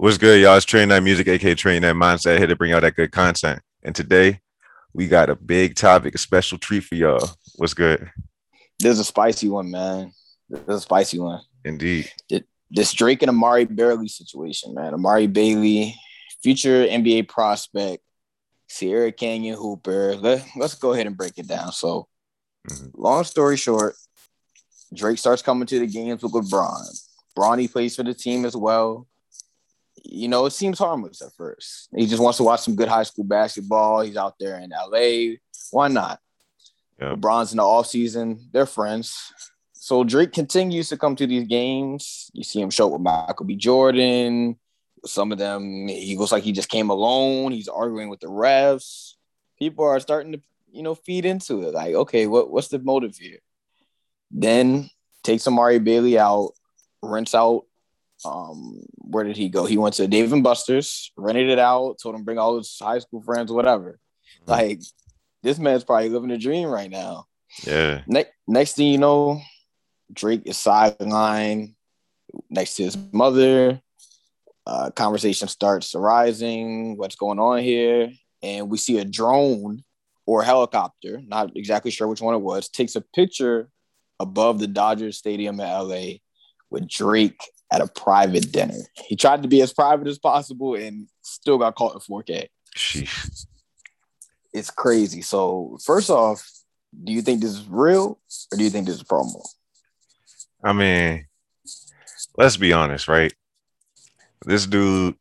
What's good, y'all? It's Train That Music, aka Train That Mindset, here to bring y'all that good content. And today we got a big topic, a special treat for y'all. What's good? There's a spicy one, man. There's a spicy one. Indeed. This Drake and Amari Bailey situation, man. Amari Bailey, future NBA prospect, Sierra Canyon Hooper. Let, let's go ahead and break it down. So, Mhm. long story short, Drake starts coming to the games with LeBron. Bronny plays for the team as well. You know, it seems harmless at first. He just wants to watch some good high school basketball. He's out there in LA. Why not? Yeah. LeBron's in the offseason. They're friends. So Drake continues to come to these games. You see him show up with Michael B. Jordan. Some of them, he looks like he just came alone. He's arguing with the refs. People are starting to, you know, feed into it. Like, okay, what, what's the motive here? Then takes Amari Bailey out, rents out. Um, where did he go? He went to Dave and Buster's, rented it out, told him bring all his high school friends, whatever. Like, this man's probably living a dream right now. Yeah. Next, next thing you know, Drake is sidelined next to his mother. Uh, conversation starts arising. What's going on here? And we see a drone or a helicopter, not exactly sure which one it was, takes a picture above the Dodgers Stadium in LA with Drake at a private dinner. He tried to be as private as possible and still got caught in 4K. Sheesh. It's crazy. So, first off, do you think this is real or do you think this is promo? I mean, let's be honest, right? This dude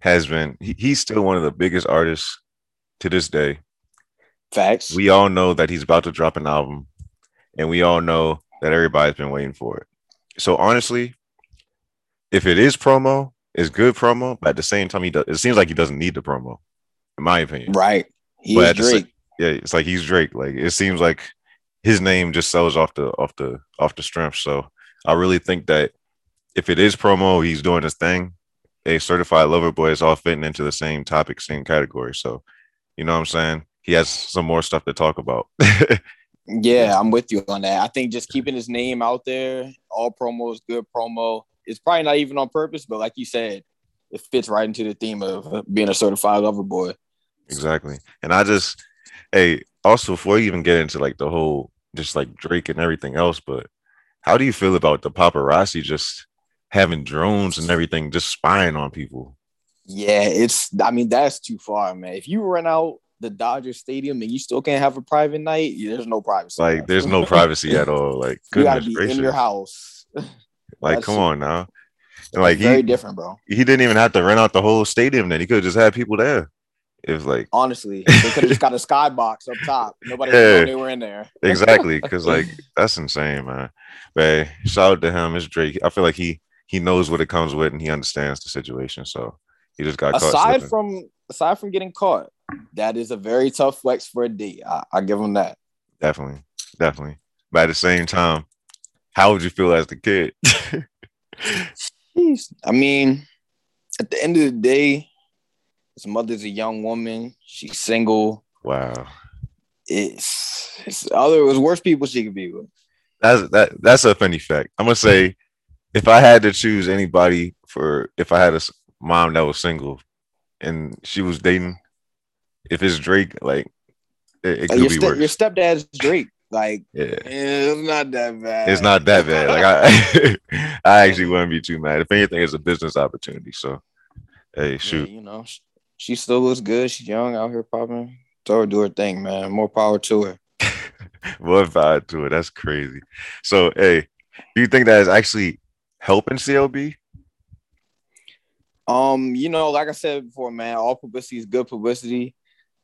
has been, he- he's still one of the biggest artists to this day. Facts. We all know that he's about to drop an album, and we all know that everybody's been waiting for it. So honestly, if it is promo, it's good promo, but at the same time, he does. It seems like he doesn't need the promo, in my opinion. right. He But is at the sa- Drake. Yeah, it's like he's Drake. Like it seems like his name just sells off the off the off the strength. So I really think that if it is promo, he's doing his thing. A certified lover boy is all fitting into the same topic, same category. So you know what I'm saying? He has some more stuff to talk about. Yeah, I'm with you on that. I think just keeping his name out there, all promo is good promo. It's probably not even on purpose, but like you said, it fits right into the theme of being a certified lover boy. Exactly. And I just, hey, also before we even get into like the whole, just like Drake and everything else, but how do you feel about the paparazzi just having drones and everything, just spying on people? Yeah, it's. I mean, that's too far, man. If you run out the Dodger Stadium and you still can't have a private night, yeah, there's no privacy. Like, there's no privacy at all. Like, you gotta be gracious. in your house. Like, That's- come on now. And like, Very he, different, bro. he didn't even have to rent out the whole stadium then. He could have just had people there. If like, Honestly, they could have just got a skybox up top. Nobody would Yeah. know they were in there. exactly. Cause like, that's insane, man. But shout out to him. It's Drake. I feel like he, he knows what it comes with and he understands the situation. So he just got caught. aside from aside from getting caught, that is a very tough flex for a D. I, I give him that. Definitely, definitely. But at the same time, how would you feel as the kid? I mean, at the end of the day, his mother's a young woman. She's single. wow, It's it's other it was worse people she could be with. that's that. That's a funny fact. I'm gonna say, if I had to choose anybody for, if I had a mom that was single, and she was dating, if it's Drake, like it, it oh, could your, be your worse. stepdad's Drake. Like Yeah. eh, it's not that bad. It's not that bad. Like I, I actually wouldn't be too mad. If anything, it's a business opportunity. So, hey, Yeah, shoot, you know, she, still looks good. She's young out here popping. Tell her do her thing, man. More power to her. More vibe to it? That's crazy. So, hey, do you think that is actually helping CLB? Um, you know, like I said before, man, all publicity is good publicity.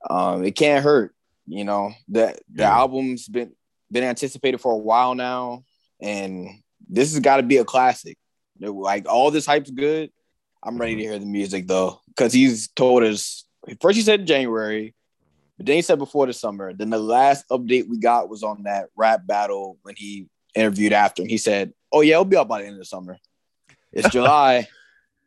Um, it can't hurt. You know, the the Yeah. album's been been anticipated for a while now, and this has got to be a classic. Like all this hype's good. I'm ready to mm-hmm. hear the music though, because he's told us first he said January, but then he said before the summer. Then the last update we got was on that rap battle when he interviewed after him. He said, "Oh yeah, it'll be out by the end of the summer. It's July.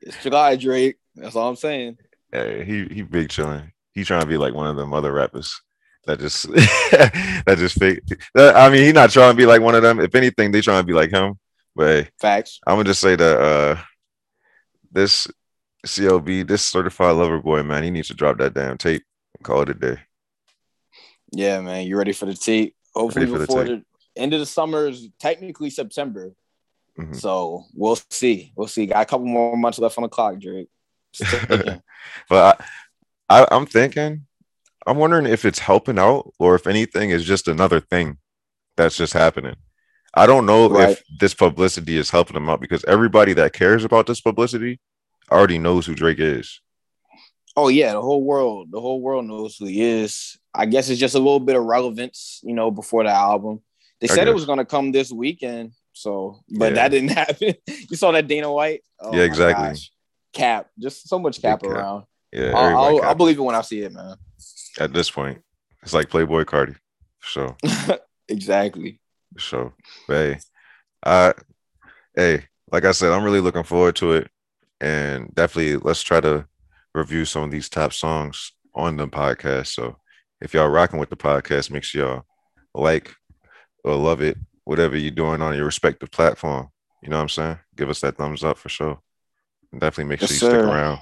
it's July, Drake. That's all I'm saying." Hey, he he big chilling. He trying to be like one of them other rappers that just that just fake. I mean, he's not trying to be like one of them. If anything, they trying to be like him. But hey, Facts. I'm gonna just say that uh this CLB, this certified lover boy, man, he needs to drop that damn tape and call it a day. Yeah, man. You ready for the tape? Hopefully the before tape. the, end of the summer is technically September. Mhm. So we'll see. We'll see. Got a couple more months left on the clock, Drake. But I, I, I'm thinking, I'm wondering if it's helping out or if anything is just another thing that's just happening. I don't know Right. if this publicity is helping him out because everybody that cares about this publicity already knows who Drake is. oh yeah, the whole world, the whole world knows who he is. I guess it's just a little bit of relevance, you know, before the album. They I said it was gonna come this weekend, so but Yeah. that didn't happen. you saw that Dana White? Oh Yeah, exactly. Cap, just so much cap cap. around. Yeah, I'll, I'll believe it when I see it, man. At this point. It's like Playboi Carti. So, exactly. so, hey, I, hey, like I said, I'm really looking forward to it, and definitely let's try to review some of these top songs on the podcast. So, if y'all rocking with the podcast, make sure y'all like or love it, whatever you're doing on your respective platform. You know what I'm saying? Give us that thumbs up for sure. And definitely make Yes, sure you stick around.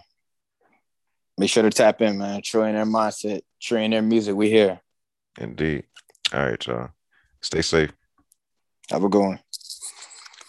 Make sure to tap in, man. Trillionaire mindset, trillionaire music. We here. Indeed. All right, y'all. Stay safe. Have a good one.